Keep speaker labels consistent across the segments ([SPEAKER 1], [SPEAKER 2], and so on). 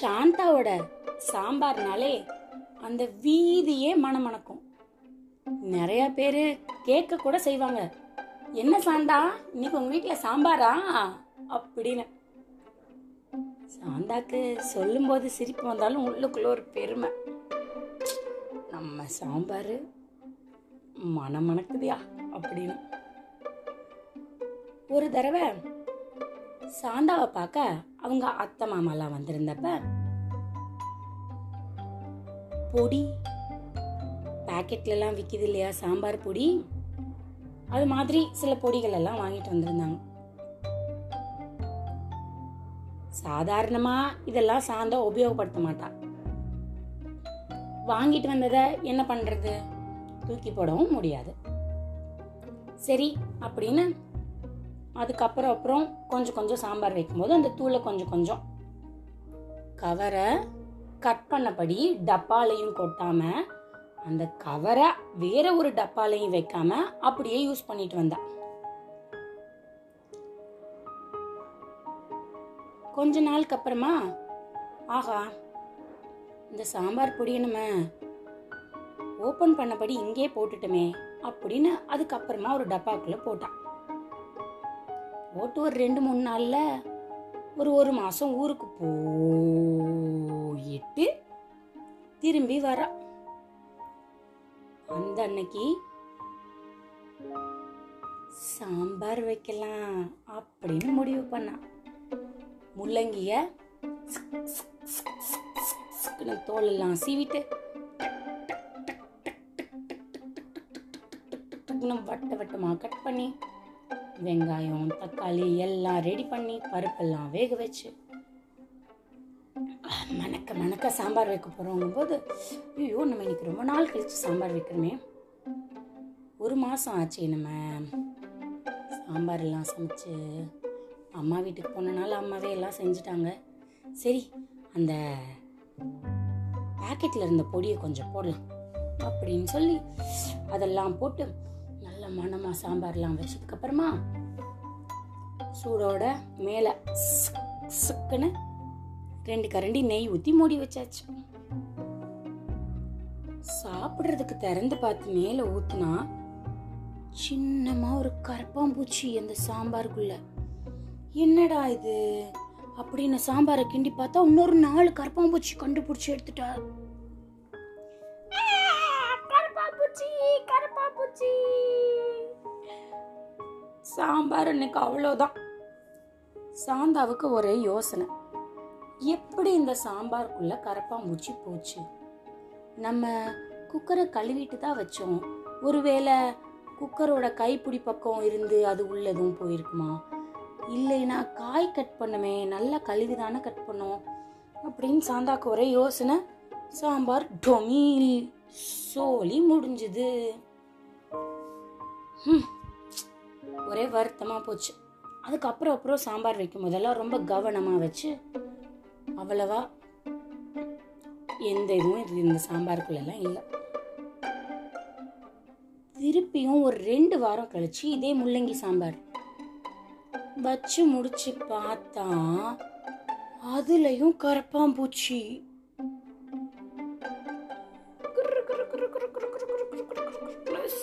[SPEAKER 1] சாந்தாவோட சாம்பார்னாலே அந்த வீதியே மணமணக்கும் நிறைய பேர் கேட்க கூட செய்வாங்க. என்ன சாந்தா இன்னைக்கு உங்க வீட்டில் சாம்பாரா? அப்படின்னு. சாந்தாக்கு சொல்லும்போது சிரிப்பு வந்தாலும் உள்ளுக்குள்ள ஒரு பெருமை. நம்ம சாம்பார் மணமணக்குதியா அப்படின்னு. ஒரு தடவை சாந்தாவை பார்க்க அவங்க அத்தை மாமாலாம் வந்திருந்தப்ப பொடி பேக்கெட்லலாம் எல்லாம் விக்குது இல்லையா சாம்பார் பொடி? அது மாதிரி சில பொடிகள் எல்லாம் வாங்கிட்டு வந்திருந்தாங்க. சாதாரணமா இதெல்லாம் சாந்தா உபயோகப்படுத்த மாட்டா. வாங்கிட்டு வந்ததை என்ன பண்றது? தூக்கி போடவும் முடியாது. சரி அப்படின்னு அதுக்கப்புறம் அப்புறம் கொஞ்சம் கொஞ்சம் சாம்பார் வைக்கும்போது அந்த தூளை கொஞ்சம் கொஞ்சம் கவரை கட் பண்ணபடி டப்பாலையும் கொட்டாம அந்த கவரை வேற ஒரு டப்பாலையும் வைக்காம அப்படியே யூஸ் பண்ணிட்டு வந்தா. கொஞ்ச நாளுக்கு அப்புறமா ஆஹா இந்த சாம்பார் பொடியை நம்ம ஓப்பன் பண்ணபடி இங்கே போட்டுட்டோமே அப்படின்னு அதுக்கப்புறமா ஒரு டப்பாக்குள்ள போட்டான் போட்டு ஒரு ரெண்டு மூணு நாள்ல ஒரு ஒரு மாசம் ஊருக்கு போயிட்டு திரும்பி வரா. அந்த அன்னைக்கு சாம்பார் வைக்கலாம் அப்படின்னு முடிவு பண்ணா. முள்ளங்கிய தோலெல்லாம் சீவிட்டு வட்ட வட்டமாக கட் பண்ணி வெங்காயம் தக்காளி எல்லாம் ரெடி பண்ணி பருப்பெல்லாம் வேக வச்சு. மணக்க மணக்க சாம்பார் வைக்க போகிறோங்க போது ஐயோ நம்ம இன்னைக்கு ரொம்ப நாள் கழிச்சு சாம்பார் வைக்கிறோமே. ஒரு மாதம் ஆச்சு நம்ம சாம்பார் எல்லாம் சமைச்சு. அம்மா வீட்டுக்கு போனனால அம்மாவே எல்லாம் செஞ்சுட்டாங்க. சரி அந்த பாக்கெட்டில் இருந்த பொடியை கொஞ்சம் போடலாம் அப்படின்னு சொல்லி அதெல்லாம் போட்டு நல்ல சாம்பார்லாம் வச்சதுக்கு அப்புறமா சூடோட மேலே சுக்குன்னு ரெண்டு கரண்டி நெய் ஊற்றி மூடி வச்சாச்சு. சாப்பிடுறதுக்கு திறந்து பார்த்து மேலே ஊத்துனா சின்னமா ஒரு கரப்பாம்பூச்சி அந்த சாம்பாருக்குள்ள. என்னடா இது? அப்படின்னு சாம்பாரை கிண்டி பார்த்தா இன்னொரு நாலு கரப்பாம்பூச்சி கண்டுபிடிச்சி எடுத்துட்டா சாம்பார் இன்னைக்கு அவ்வளோதான் சாந்தாவுக்கு ஒரே யோசனை. எப்படி இந்த சாம்பாருக்குள்ள கரப்பாம்பூச்சி போச்சு? நம்ம குக்கரை கழுவிட்டு தான் வச்சோம். ஒருவேளை குக்கரோட கைப்பிடி பக்கம் இருந்து அது உள்ளதும் போயிருக்குமா? இல்லைன்னா காய் கட் பண்ணுமே நல்லா கழுவி தானே கட் பண்ணோம்? அப்படின்னு சாந்தாவுக்கு ஒரே யோசனை. சாம்பார் டொமீல் சோலி முடிஞ்சுது. ம் ஒரே வருத்தமாக போச்சு. அதுக்கப்புறம் அப்புறம் சாம்பார் வைக்கும் போதெல்லாம் ரொம்ப கவனமாக வச்சு அவ்வளவா எந்த இதுவும் இந்த சாம்பாருக்குள்ளெல்லாம் இல்லை. திருப்பியும் ஒரு ரெண்டு வாரம் கழிச்சு இதே முள்ளங்கி சாம்பார் வச்சு முடிச்சு பார்த்தா அதுலயும் கரப்பாம்பூச்சி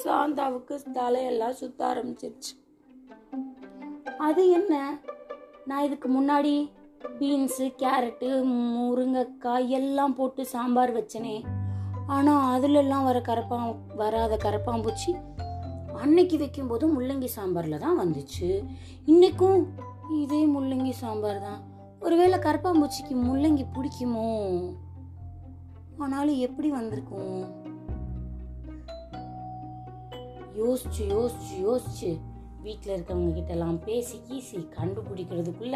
[SPEAKER 1] சாந்தாவுக்கு தலையெல்லாம் சுத்த ஆரம்பிச்சிருச்சு. அது என்ன? நான் இதுக்கு முன்னாடி பீன்ஸு கேரட்டு முருங்கைக்காய் எல்லாம் போட்டு சாம்பார் வச்சனே. ஆனால் அதுலெல்லாம் வர கரப்பா வராத கரப்பாம்பூச்சி அன்னைக்கு வைக்கும்போது முள்ளங்கி சாம்பாரில் தான் வந்துச்சு. இன்னைக்கும் இதே முள்ளங்கி சாம்பார் தான். ஒருவேளை கரப்பாம்பூச்சிக்கு முள்ளங்கி பிடிக்குமோ? ஆனாலும் எப்படி வந்திருக்கும்? யோசிச்சு யோசிச்சு யோசிச்சு. வீட்டில் இருக்கவங்க கிட்டலாம் பேசி கீசி கண்டுபிடிக்கிறதுக்குள்ள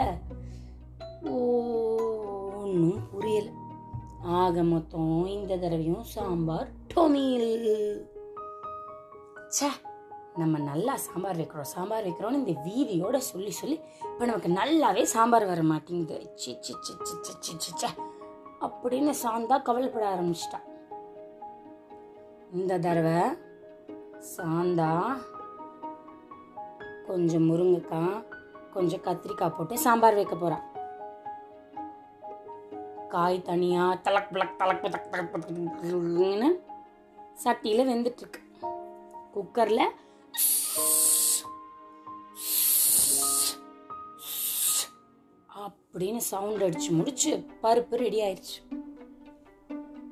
[SPEAKER 1] ஒன்றும் புரியலை. ஆக மொத்தம் இந்த தடவையும் சாம்பார் டொமில். ச்சே நம்ம நல்லா சாம்பார் வைக்கிறோம் சாம்பார் வைக்கிறோம்னு இந்த வீதியோட சொல்லி சொல்லி இப்போ நமக்கு நல்லாவே சாம்பார் வர மாட்டேங்குது. சி சி சி சி சி சி சி சே அப்படின்னு சாந்தா கவலைப்பட ஆரம்பிச்சிட்டான் இந்த தடவை சாந்தா கொஞ்சம் முருங்கைக்காய் கொஞ்சம் கத்திரிக்காய் போட்டு சாம்பார் வைக்க போகிறான் காய் தனியாக தலக் பிளக் தலக் தலக் பதக்னு சட்டியில் வெந்துட்டுருக்கு குக்கரில் அப்படின்னு சவுண்ட் அடிச்சு முடிச்சு பருப்பு ரெடி ஆயிடுச்சு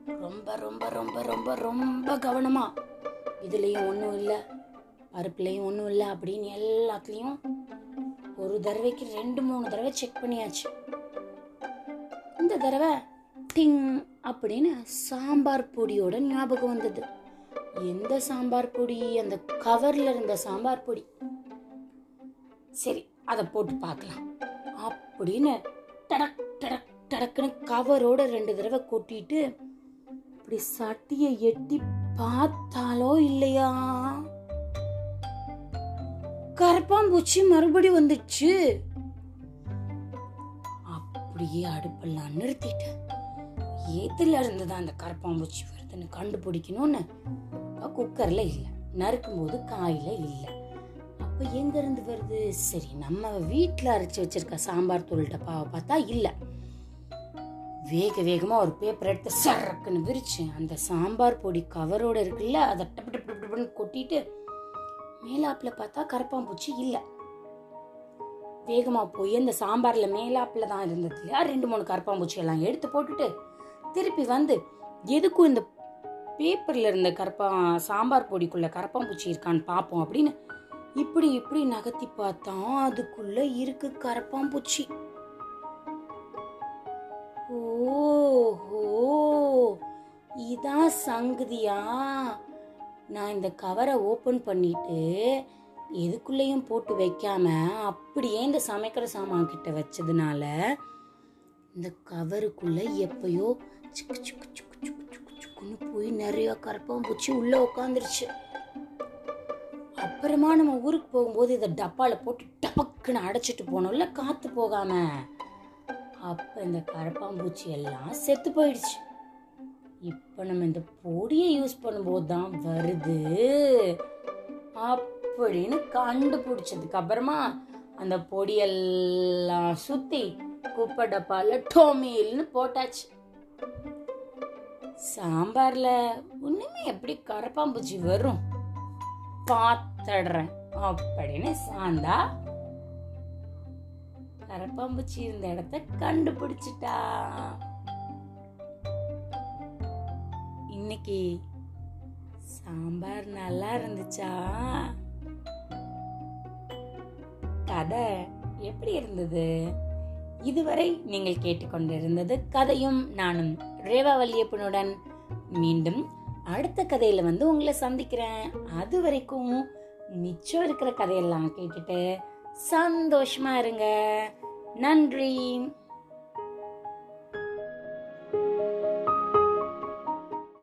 [SPEAKER 1] ரொம்ப ரொம்ப ரொம்ப ரொம்ப ரொம்ப கவனமா. இதுலேயும் ஒன்றும் இல்லை. அறுப்புலையும் ஒன்றும் இல்லை அப்படின்னு எல்லாத்துலேயும் ஒரு தடவைக்கு ரெண்டு மூணு தடவை செக் பண்ணியாச்சு. இந்த தடவை டிங் அப்படின்னு சாம்பார் பொடியோட ஞாபகம் வந்தது. எந்த சாம்பார் பொடி? அந்த கவர்ல இருந்த சாம்பார் பொடி. சரி அதை போட்டு பார்க்கலாம். அப்படின்னு டடக் டடக் டடக்குன்னு கவரோட ரெண்டு தடவை கொட்டிட்டு இப்படி சட்டியை எட்டி பார்த்தாலோ இல்லையா? கரப்பாம்பூச்சி மறுபடி வந்துச்சு. அப்படியே அடுப்பெல்லாம் நிறுத்திட்டு எதுல இருந்துதான் அந்த கரப்பாம்பூச்சி வருதுன்னு கண்டுபிடிக்கணும்னு. குக்கர்ல இல்லை. நறுக்கும் போது காயில இல்லை. அப்ப எங்க இருந்து வருது? சரி நம்ம வீட்டில் அரைச்சு வச்சிருக்க சாம்பார் தூள் டப்பாவை பார்த்தா இல்லை. வேக வேகமா ஒரு பேப்பர் எடுத்து சரக்குன்னு விரிச்சு அந்த சாம்பார் பொடி கவரோட இருக்குல்ல அதை டப்பு டப்பு டப்பு டப்புன்னு கொட்டிட்டு மேலாப்பில் பார்த்தா கரப்பாம்பூச்சி இல்லை. வேகமாக போய் அந்த சாம்பாரில் மேலாப்பில் தான் இருந்தது. இல்லையா? ரெண்டு மூணு கரப்பாம்பூச்சி எல்லாம் எடுத்து போட்டுட்டு திருப்பி வந்து எதுக்கும் இந்த பேப்பரில் இருந்த கரப்பா சாம்பார் பொடிக்குள்ள கரப்பாம்பூச்சி இருக்கான்னு பார்ப்போம் அப்படின்னு இப்படி இப்படி நகர்த்தி பார்த்தா அதுக்குள்ள இருக்கு கரப்பாம்பூச்சி. ஓஹோ! இதான் சங்குதியா? நான் இந்த கவரை ஓப்பன் பண்ணிட்டு எதுக்குள்ளேயும் போட்டு வைக்காம அப்படியே இந்த சமைக்கிற சாமான் கிட்ட வச்சதுனால இந்த கவருக்குள்ள எப்பயோ சிக்கு சிக்கு சிக்கு சிக்கு சிக்கு சிக்குன்னு போய் நிறைய கரப்பாம்பூச்சி உள்ள உட்காந்துருச்சு அப்புறமா நம்ம ஊருக்கு போகும்போது இதை டப்பால போட்டு டபக்குன்னு அடைச்சிட்டு போனோம்ல காத்து போகாம. அப்ப இந்த கரப்பாம்பூச்சி எல்லாம் செத்து போயிடுச்சு. இப்போ நம்ம இந்த பொடியை யூஸ் பண்ணும்போது தான் வருது. அப்படின்னு கண்டுபிடிச்சதுக்கு அப்புறமா அந்த பொடியெல்லாம் சுத்தி குப்பை டப்பால டோமில்னு போட்டாச்சு. சாம்பார்ல ஒண்ணுமே எப்படி கரப்பாம்பூச்சி வரும்? பாத்துடுறேன் அப்படின்னு சாந்தா கரப்பாம்பூச்சி இருந்த இடத்த கண்டுபிடிச்சிட்டா. இன்னைக்கு சாம்பார் நல்லா இருந்துச்சா? கதை எப்படி இருந்தது? இதுவரை நீங்கள் கேட்டுக்கொண்டிருந்தது கதையும் நானும் ரேவா வல்லியப்பனுடன். மீண்டும் அடுத்த கதையில வந்து உங்களை சந்திக்கிறேன். அது வரைக்கும் மிச்சம் இருக்கிற கதையெல்லாம் கேட்டுட்டு சந்தோஷமா இருங்க. நன்றி.